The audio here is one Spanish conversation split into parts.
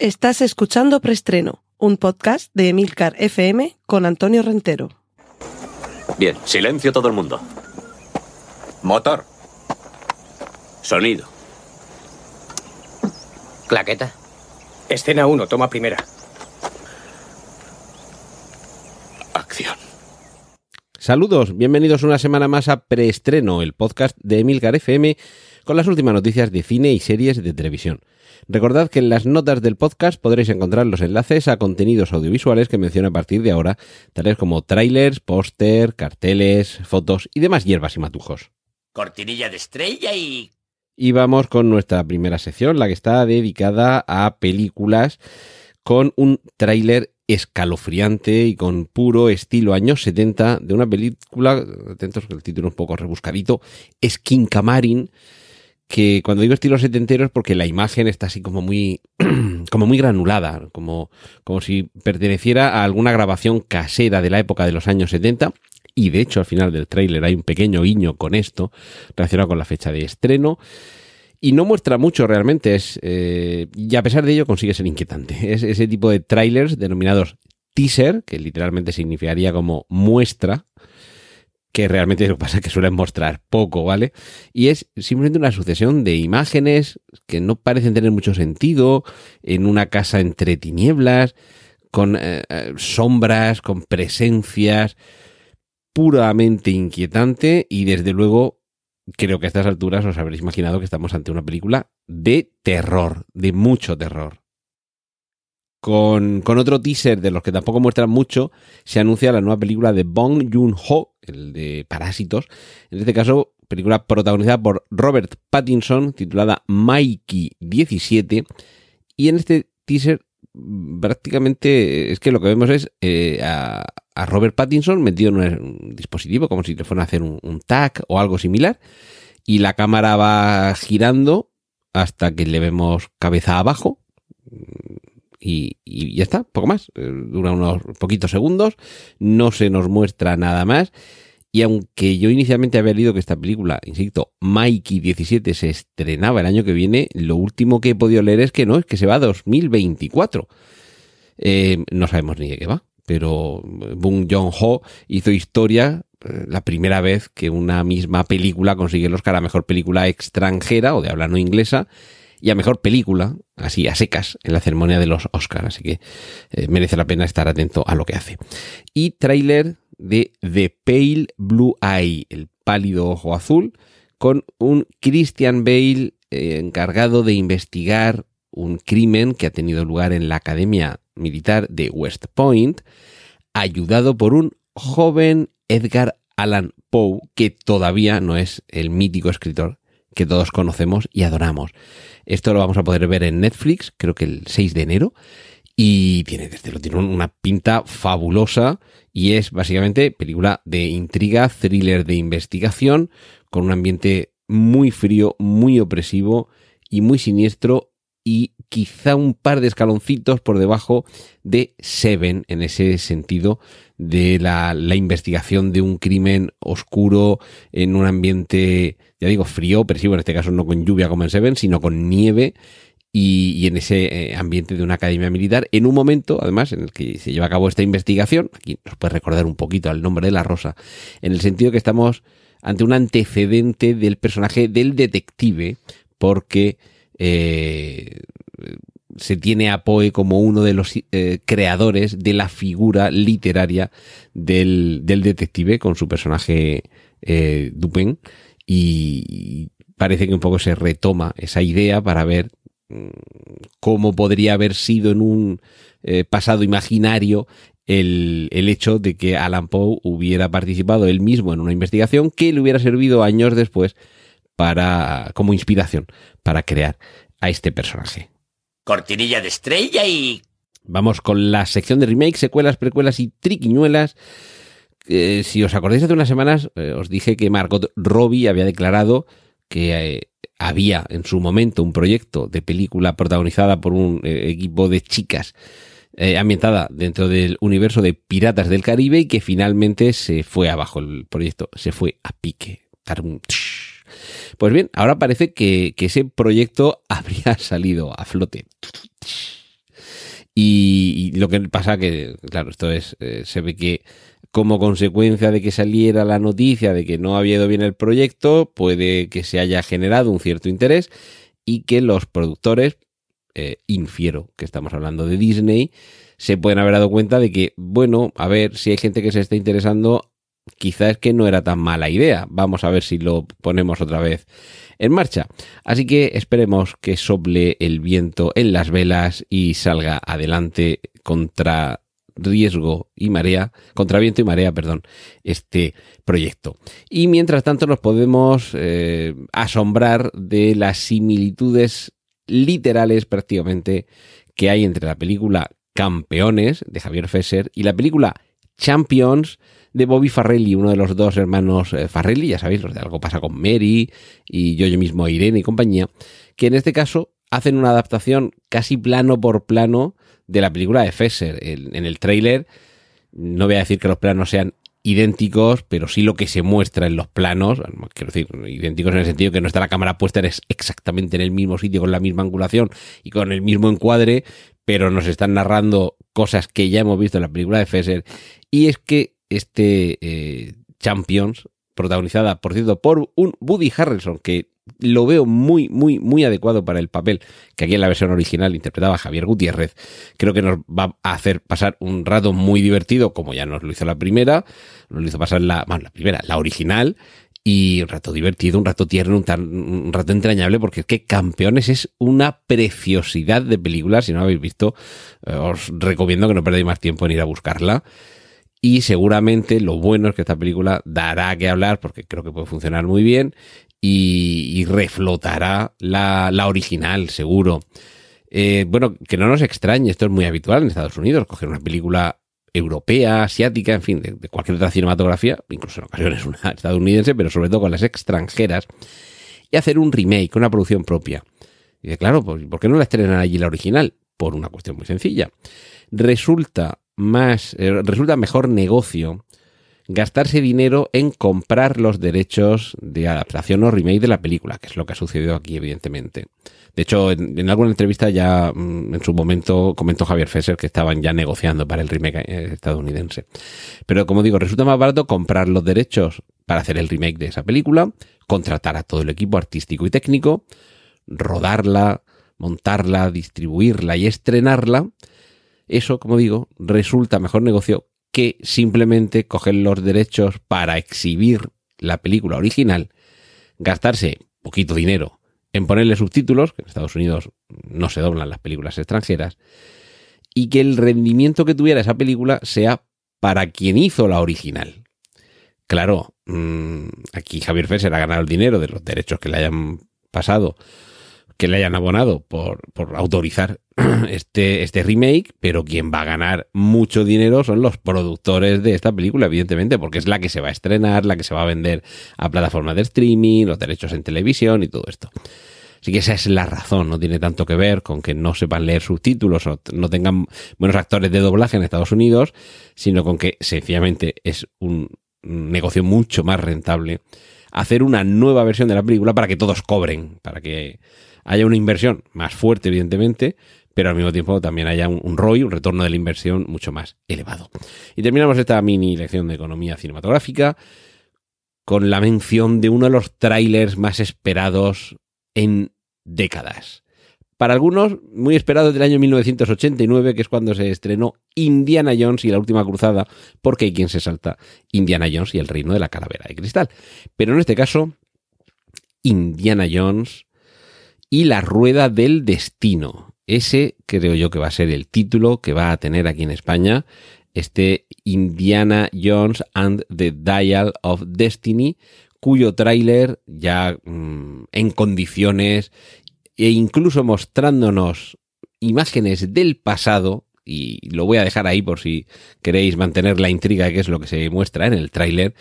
Estás escuchando Preestreno, un podcast de Emilcar FM con Antonio Rentero. Bien, silencio todo el mundo. Motor. Sonido. Claqueta. Escena 1, toma primera. Acción. Saludos, bienvenidos una semana más a Preestreno, el podcast de Emilcar FM con las últimas noticias de cine y series de televisión. Recordad que en las notas del podcast podréis encontrar los enlaces a contenidos audiovisuales que menciono a partir de ahora, tales como trailers, póster, carteles, fotos y demás hierbas y matujos. Cortinilla de estrella y... Y vamos con nuestra primera sección, la que está dedicada a películas con un tráiler escalofriante y con puro estilo años 70 de una película, atentos que el título es un poco rebuscadito, Skin Camarin, que cuando digo estilo setentero es porque la imagen está así como muy, como muy granulada, como, como si perteneciera a alguna grabación casera de la época de los años 70. Y de hecho, al final del tráiler hay un pequeño guiño con esto, relacionado con la fecha de estreno. Y no muestra mucho realmente, es, eh, y a pesar de ello consigue ser inquietante. Es ese tipo de trailers denominados teaser, que literalmente significaría como muestra, que realmente lo que pasa es que suelen mostrar poco, ¿vale? Y es simplemente una sucesión de imágenes que no parecen tener mucho sentido, en una casa entre tinieblas, con eh, sombras, con presencias, puramente inquietante y desde luego creo que a estas alturas os habréis imaginado que estamos ante una película de terror, de mucho terror. Con, otro teaser de los que tampoco muestran mucho, se anuncia la nueva película de Bong Joon-ho, el de Parásitos. En este caso, película protagonizada por Robert Pattinson, titulada Mikey 17. Y en este teaser, prácticamente, es que lo que vemos es eh, a, a, Robert Pattinson metido en un dispositivo, como si le fueran a hacer un, un tag o algo similar. Y la cámara va girando hasta que le vemos cabeza abajo y, y, ya está, poco más. Dura unos poquitos segundos, no se nos muestra nada más. Y aunque yo inicialmente había leído que esta película, insisto, Mikey 17 se estrenaba el año que viene, lo último que he podido leer es que no, es que se va a 2024. Eh, no sabemos ni de qué va, pero Bong Joon-ho hizo historia la primera vez que una misma película consigue el Oscar Mejor Película Extranjera o de habla no inglesa y a mejor película, así a secas, en la ceremonia de los Oscars. Así que eh, merece la pena estar atento a lo que hace. Y tráiler de The Pale Blue Eye, el pálido ojo azul, con un Christian Bale eh, encargado de investigar un crimen que ha tenido lugar en la Academia Militar de West Point, ayudado por un joven Edgar Allan Poe, que todavía no es el mítico escritor que todos conocemos y adoramos. Esto lo vamos a poder ver en Netflix, creo que el 6 de enero. Y tiene, desde lo tiene una pinta fabulosa y es básicamente película de intriga, thriller de investigación, con un ambiente muy frío, muy opresivo y muy siniestro y quizá un par de escaloncitos por debajo de Seven en ese sentido de la, investigación de un crimen oscuro en un ambiente, ya digo, frío, opresivo, en este caso no con lluvia como en Seven, sino con nieve y, y en ese eh, ambiente de una academia militar, en un momento, además, en el que se lleva a cabo esta investigación, aquí nos puede recordar un poquito al nombre de la rosa, en el sentido que estamos ante un antecedente del personaje del detective, porque eh, se tiene a Poe como uno de los eh, creadores de la figura literaria del, detective con su personaje eh, Dupin y parece que un poco se retoma esa idea para ver mm, cómo podría haber sido en un eh, pasado imaginario el, el, hecho de que Alan Poe hubiera participado él mismo en una investigación que le hubiera servido años después para como inspiración para crear a este personaje. Cortinilla de estrella y... Vamos con la sección de remakes, secuelas, precuelas y triquiñuelas. Eh, si os acordáis hace unas semanas, eh, os dije que Margot Robbie había declarado que eh, había en su momento un proyecto de película protagonizada por un equipo de chicas ambientada dentro del universo de Piratas del Caribe y que finalmente se fue abajo el proyecto, se fue a pique. Pues bien, ahora parece que, ese proyecto habría salido a flote. Y, y lo que pasa que, claro, esto es, eh, se ve que como consecuencia de que saliera la noticia de que no había ido bien el proyecto, puede que se haya generado un cierto interés y que los productores, eh, infiero que estamos hablando de Disney, se pueden haber dado cuenta de que, bueno, a ver, si hay gente que se está interesando, quizás que no era tan mala idea. Vamos a ver si lo ponemos otra vez en marcha. Así que esperemos que sople el viento en las velas y salga adelante contra riesgo y marea, contra viento y marea, perdón, este proyecto. Y mientras tanto nos podemos eh, asombrar de las similitudes literales prácticamente que hay entre la película Campeones de Javier Fesser y la película Champions de Bobby Farrelly, uno de los dos hermanos eh, Farrelly, ya sabéis, los de algo pasa con Mary y yo, yo mismo Irene y compañía, que en este caso hacen una adaptación casi plano por plano de la película de Fesser. En el tráiler, no voy a decir que los planos sean idénticos, pero sí lo que se muestra en los planos, quiero decir, idénticos en el sentido que no está la cámara puesta es exactamente en el mismo sitio, con la misma angulación y con el mismo encuadre, pero nos están narrando cosas que ya hemos visto en la película de Fesser. Y es que este eh, Champions, protagonizada, por cierto, por un Woody Harrelson, que lo veo muy, muy, muy adecuado para el papel que aquí en la versión original interpretaba Javier Gutiérrez. Creo que nos va a hacer pasar un rato muy divertido, como ya nos lo hizo la primera, nos lo hizo pasar la, bueno, la primera, la original, y un rato divertido, un rato tierno, un, tan- rato entrañable, porque es que Campeones es una preciosidad de película. Si no la habéis visto, eh, os recomiendo que no perdáis más tiempo en ir a buscarla. Y seguramente lo bueno es que esta película dará que hablar, porque creo que puede funcionar muy bien, y, reflotará la, la original, seguro. Eh, bueno, que no nos extrañe, esto es muy habitual en Estados Unidos, coger una película europea, asiática, en fin, de, de cualquier otra cinematografía, incluso en ocasiones una estadounidense, pero sobre todo con las extranjeras, y hacer un remake, una producción propia. Y dice, claro, pues, ¿por qué no la estrenan allí la original? Por una cuestión muy sencilla. Resulta más, eh, resulta mejor negocio gastarse dinero en comprar los derechos de adaptación o remake de la película, que es lo que ha sucedido aquí, evidentemente. De hecho, en, en alguna entrevista ya mm, en su momento comentó Javier Fesser que estaban ya negociando para el remake eh, estadounidense. Pero como digo, resulta más barato comprar los derechos para hacer el remake de esa película, contratar a todo el equipo artístico y técnico, rodarla, montarla, distribuirla y estrenarla. Eso, como digo, resulta mejor negocio que simplemente coger los derechos para exhibir la película original, gastarse poquito dinero en ponerle subtítulos, que en Estados Unidos no se doblan las películas extranjeras, y que el rendimiento que tuviera esa película sea para quien hizo la original. Claro, mmm, aquí Javier Fesser ha ganado el dinero de los derechos que le hayan pasado, que le hayan abonado por, por autorizar este, este remake, pero quien va a ganar mucho dinero son los productores de esta película, evidentemente, porque es la que se va a estrenar, la que se va a vender a plataformas de streaming, los derechos en televisión y todo esto. Así que esa es la razón, no tiene tanto que ver con que no sepan leer subtítulos o no tengan buenos actores de doblaje en Estados Unidos, sino con que sencillamente es un negocio mucho más rentable hacer una nueva versión de la película para que todos cobren, para que haya una inversión más fuerte, evidentemente, pero al mismo tiempo también haya un, ROI, un retorno de la inversión mucho más elevado. Y terminamos esta mini lección de economía cinematográfica con la mención de uno de los trailers más esperados en décadas. Para algunos, muy esperado del año 1989, que es cuando se estrenó Indiana Jones y la última cruzada, porque hay quien se salta Indiana Jones y el reino de la calavera de cristal. Pero en este caso, Indiana Jones y la rueda del destino. Ese creo yo que va a ser el título que va a tener aquí en España este Indiana Jones and the Dial of Destiny, cuyo tráiler ya mmm, en condiciones e incluso mostrándonos imágenes del pasado, y lo voy a dejar ahí por si queréis mantener la intriga qué es lo que se muestra en el tráiler.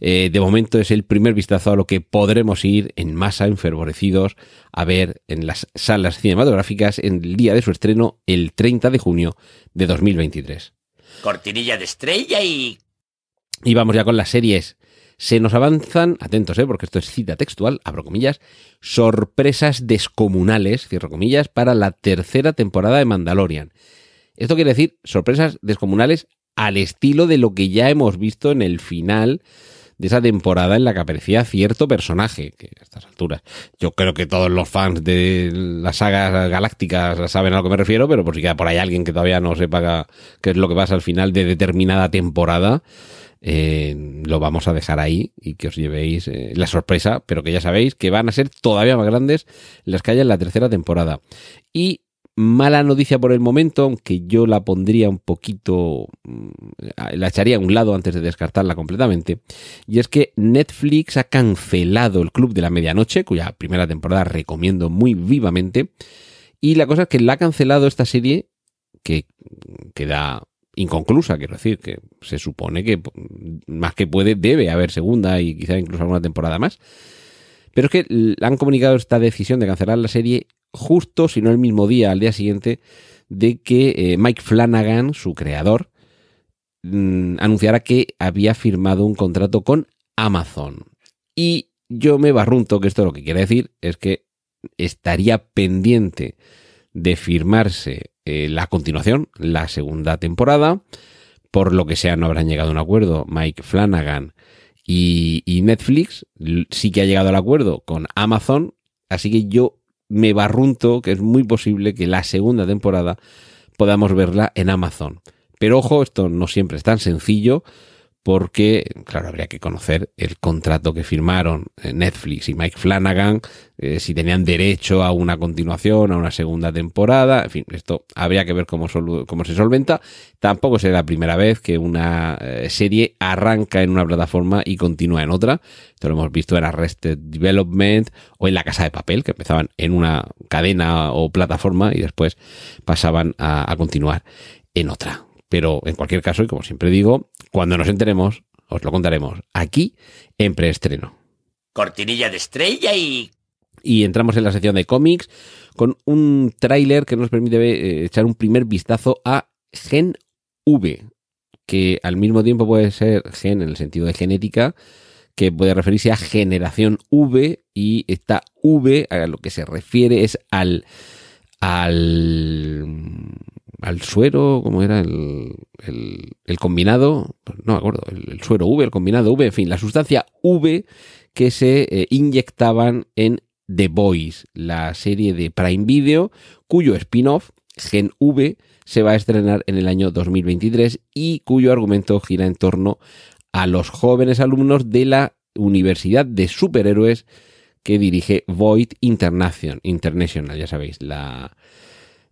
Eh, de momento es el primer vistazo a lo que podremos ir en masa, enfervorecidos, a ver en las salas cinematográficas en el día de su estreno, el 30 de junio de 2023. Cortinilla de estrella y... Y vamos ya con las series. Se nos avanzan, atentos, eh, porque esto es cita textual, abro comillas, sorpresas descomunales, cierro comillas, para la tercera temporada de Mandalorian. Esto quiere decir sorpresas descomunales al estilo de lo que ya hemos visto en el final de esa temporada en la que aparecía cierto personaje, que a estas alturas yo creo que todos los fans de las sagas galácticas saben a lo que me refiero, pero por si queda por ahí alguien que todavía no sepa qué es lo que pasa al final de determinada temporada, eh, lo vamos a dejar ahí y que os llevéis eh, la sorpresa, pero que ya sabéis que van a ser todavía más grandes las que haya en la tercera temporada. Y mala noticia por el momento, aunque yo la pondría un poquito, mm, la echaría a un lado antes de descartarla completamente, y es que Netflix ha cancelado el Club de la Medianoche, cuya primera temporada recomiendo muy vivamente, y la cosa es que la ha cancelado esta serie que queda inconclusa, quiero decir, que se supone que más que puede, debe haber segunda y quizá incluso alguna temporada más. Pero es que han comunicado esta decisión de cancelar la serie justo, si no el mismo día, al día siguiente, de que eh, Mike Flanagan, su creador, mm, anunciara que había firmado un contrato con Amazon. Y yo me barrunto que esto lo que quiere decir es que estaría pendiente de firmarse eh, la continuación, la segunda temporada. Por lo que sea, no habrán llegado a un acuerdo Mike Flanagan y, Netflix. Sí que ha llegado al acuerdo con Amazon. Así que yo me barrunto que es muy posible que la segunda temporada podamos verla en Amazon. Pero ojo, esto no siempre es tan sencillo porque, claro, habría que conocer el contrato que firmaron eh, Netflix y Mike Flanagan, eh, si tenían derecho a una continuación, a una segunda temporada, en fin, esto habría que ver cómo, cómo se solventa. Tampoco será la primera vez que una eh, serie arranca en una plataforma y continúa en otra. Esto lo hemos visto en Arrested Development o en La Casa de Papel, que empezaban en una cadena o plataforma y después pasaban a continuar en otra. Pero en cualquier caso, y como siempre digo, cuando nos enteremos, os lo contaremos aquí en preestreno. Cortinilla de estrella y... Y entramos en la sección de cómics con un tráiler que nos permite eh, echar un primer vistazo a Gen V, que al mismo tiempo puede ser gen en el sentido de genética, que puede referirse a generación V y esta V a lo que se refiere es al al al suero, ¿cómo era? El, el, combinado, no me acuerdo, el, suero V, el combinado V, en fin, la sustancia V que se eh, inyectaban en The Boys, la serie de Prime Video, cuyo spin-off, Gen V, se va a estrenar en el año 2023 y cuyo argumento gira en torno a los jóvenes alumnos de la Universidad de Superhéroes que dirige Void International, International ya sabéis, la,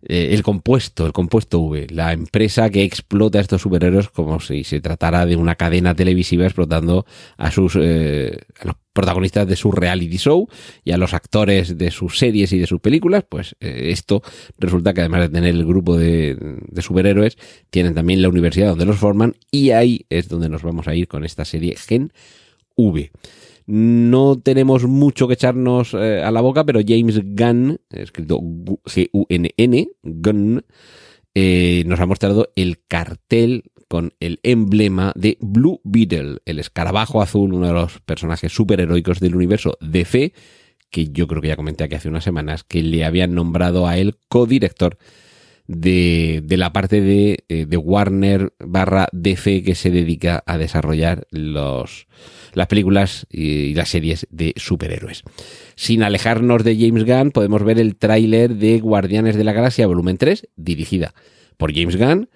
eh, el compuesto, el compuesto V, la empresa que explota a estos superhéroes como si se tratara de una cadena televisiva explotando a sus eh, a los protagonistas de su reality show y a los actores de sus series y de sus películas, pues eh, esto resulta que además de tener el grupo de, de superhéroes, tienen también la universidad donde los forman y ahí es donde nos vamos a ir con esta serie Gen V. No tenemos mucho que echarnos eh, a la boca, pero James Gunn, escrito G-U-N-N, Gunn, eh, nos ha mostrado el cartel con el emblema de Blue Beetle, el escarabajo azul, uno de los personajes superheroicos del universo DC, que yo creo que ya comenté aquí hace unas semanas, que le habían nombrado a él codirector de, de la parte de, eh, de Warner barra DC que se dedica a desarrollar los, las películas y, las series de superhéroes. Sin alejarnos de James Gunn, podemos ver el tráiler de Guardianes de la Galaxia Volumen 3, dirigida por James Gunn,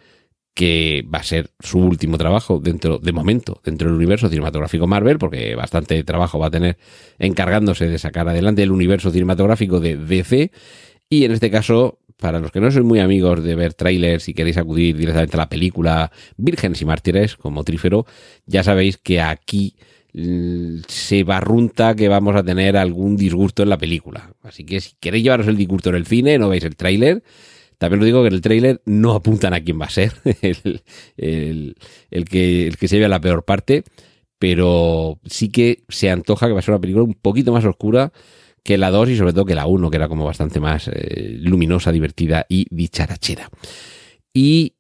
que va a ser su último trabajo dentro, de momento, dentro del universo cinematográfico Marvel, porque bastante trabajo va a tener encargándose de sacar adelante el universo cinematográfico de DC. Y en este caso, para los que no sois muy amigos de ver trailers y queréis acudir directamente a la película Vírgenes y Mártires, como Trífero, ya sabéis que aquí se barrunta que vamos a tener algún disgusto en la película. Así que si queréis llevaros el disgusto en el cine, no veis el tráiler. También os digo que en el tráiler no apuntan a quién va a ser el, que, el que se lleve a la peor parte, pero sí que se antoja que va a ser una película un poquito más oscura que la 2 y sobre todo que la 1, que era como bastante más eh, luminosa, divertida y dicharachera. Y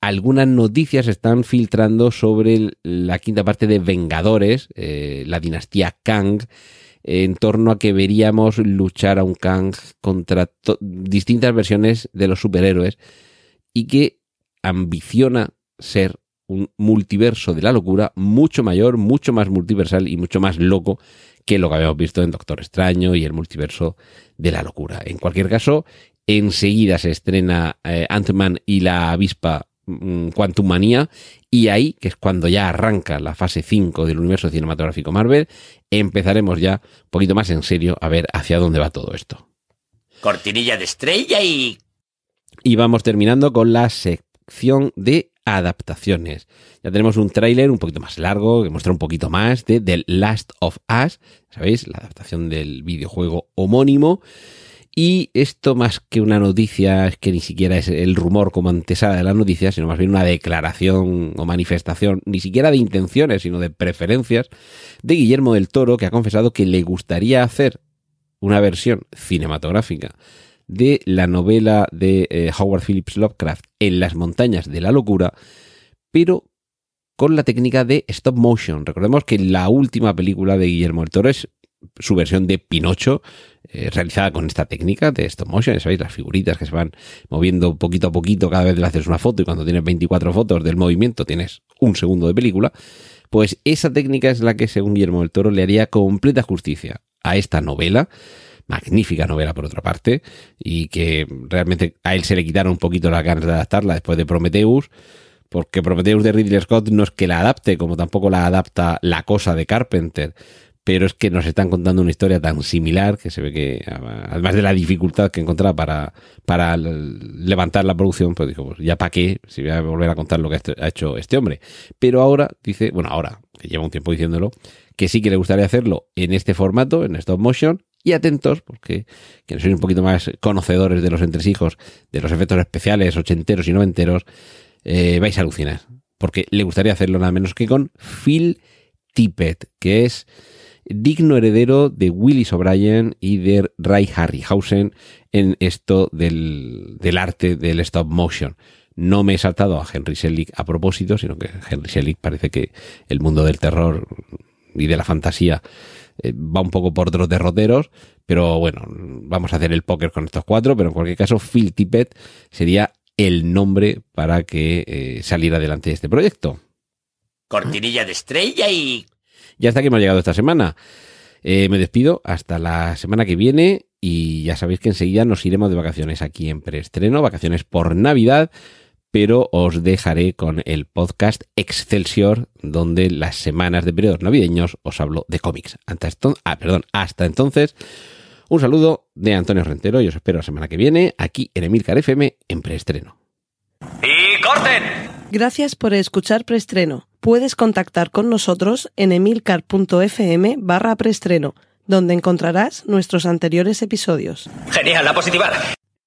algunas noticias están filtrando sobre la quinta parte de Vengadores, eh, la dinastía Kang, en torno a que veríamos luchar a un Kang contra distintas versiones de los superhéroes y que ambiciona ser un multiverso de la locura mucho mayor, mucho más multiversal y mucho más loco que lo que habíamos visto en Doctor Extraño y el multiverso de la locura. En cualquier caso, enseguida se estrena eh, Ant-Man y la avispa mm, Quantum Manía y ahí, que es cuando ya arranca la fase 5 del universo cinematográfico Marvel, empezaremos ya un poquito más en serio a ver hacia dónde va todo esto. Cortinilla de estrella y... Y vamos terminando con la sección de adaptaciones. Ya tenemos un tráiler un poquito más largo que muestra un poquito más de The Last of Us, ¿sabéis? La adaptación del videojuego homónimo. Y esto más que una noticia, es que ni siquiera es el rumor como antesada de la noticia, sino más bien una declaración o manifestación, ni siquiera de intenciones, sino de preferencias, de Guillermo del Toro, que ha confesado que le gustaría hacer una versión cinematográfica de la novela de eh, Howard Phillips Lovecraft en las montañas de la locura, pero con la técnica de stop motion. Recordemos que la última película de Guillermo del Toro es su versión de Pinocho, eh, realizada con esta técnica de stop motion, ya sabéis, las figuritas que se van moviendo poquito a poquito cada vez le haces una foto y cuando tienes 24 fotos del movimiento tienes un segundo de película, pues esa técnica es la que según Guillermo del Toro le haría completa justicia a esta novela, magnífica novela por otra parte, y que realmente a él se le quitaron un poquito las ganas de adaptarla después de Prometheus, porque Prometheus de Ridley Scott no es que la adapte, como tampoco la adapta La Cosa de Carpenter, pero es que nos están contando una historia tan similar que se ve que, además de la dificultad que encontraba para, para levantar la producción, pues dijo, pues ya para qué, si voy a volver a contar lo que ha hecho este hombre. Pero ahora dice, bueno, ahora, que lleva un tiempo diciéndolo, que sí que le gustaría hacerlo en este formato, en stop motion, y atentos, porque quienes sois un poquito más conocedores de los entresijos, de los efectos especiales ochenteros y noventeros, eh, vais a alucinar. Porque le gustaría hacerlo nada menos que con Phil Tippett, que es digno heredero de Willis O'Brien y de Ray Harryhausen en esto del, del, arte del stop motion. No me he saltado a Henry Selick a propósito, sino que Henry Selick parece que el mundo del terror y de la fantasía eh, va un poco por otros derroteros, pero bueno, vamos a hacer el póker con estos cuatro, pero en cualquier caso Phil Tippett sería el nombre para que eh, saliera adelante este proyecto. Cortinilla de estrella y... Ya hasta que hemos llegado esta semana. Eh, me despido hasta la semana que viene y ya sabéis que enseguida nos iremos de vacaciones aquí en preestreno, vacaciones por Navidad, pero os dejaré con el podcast Excelsior, donde las semanas de periodos navideños os hablo de cómics. Hasta, ah, perdón, hasta entonces, un saludo de Antonio Rentero y os espero la semana que viene aquí en Emilcar FM en preestreno. ¡Y corten! Gracias por escuchar preestreno. Puedes contactar con nosotros en emilcar.fm barra preestreno, donde encontrarás nuestros anteriores episodios. Genial, la positiva.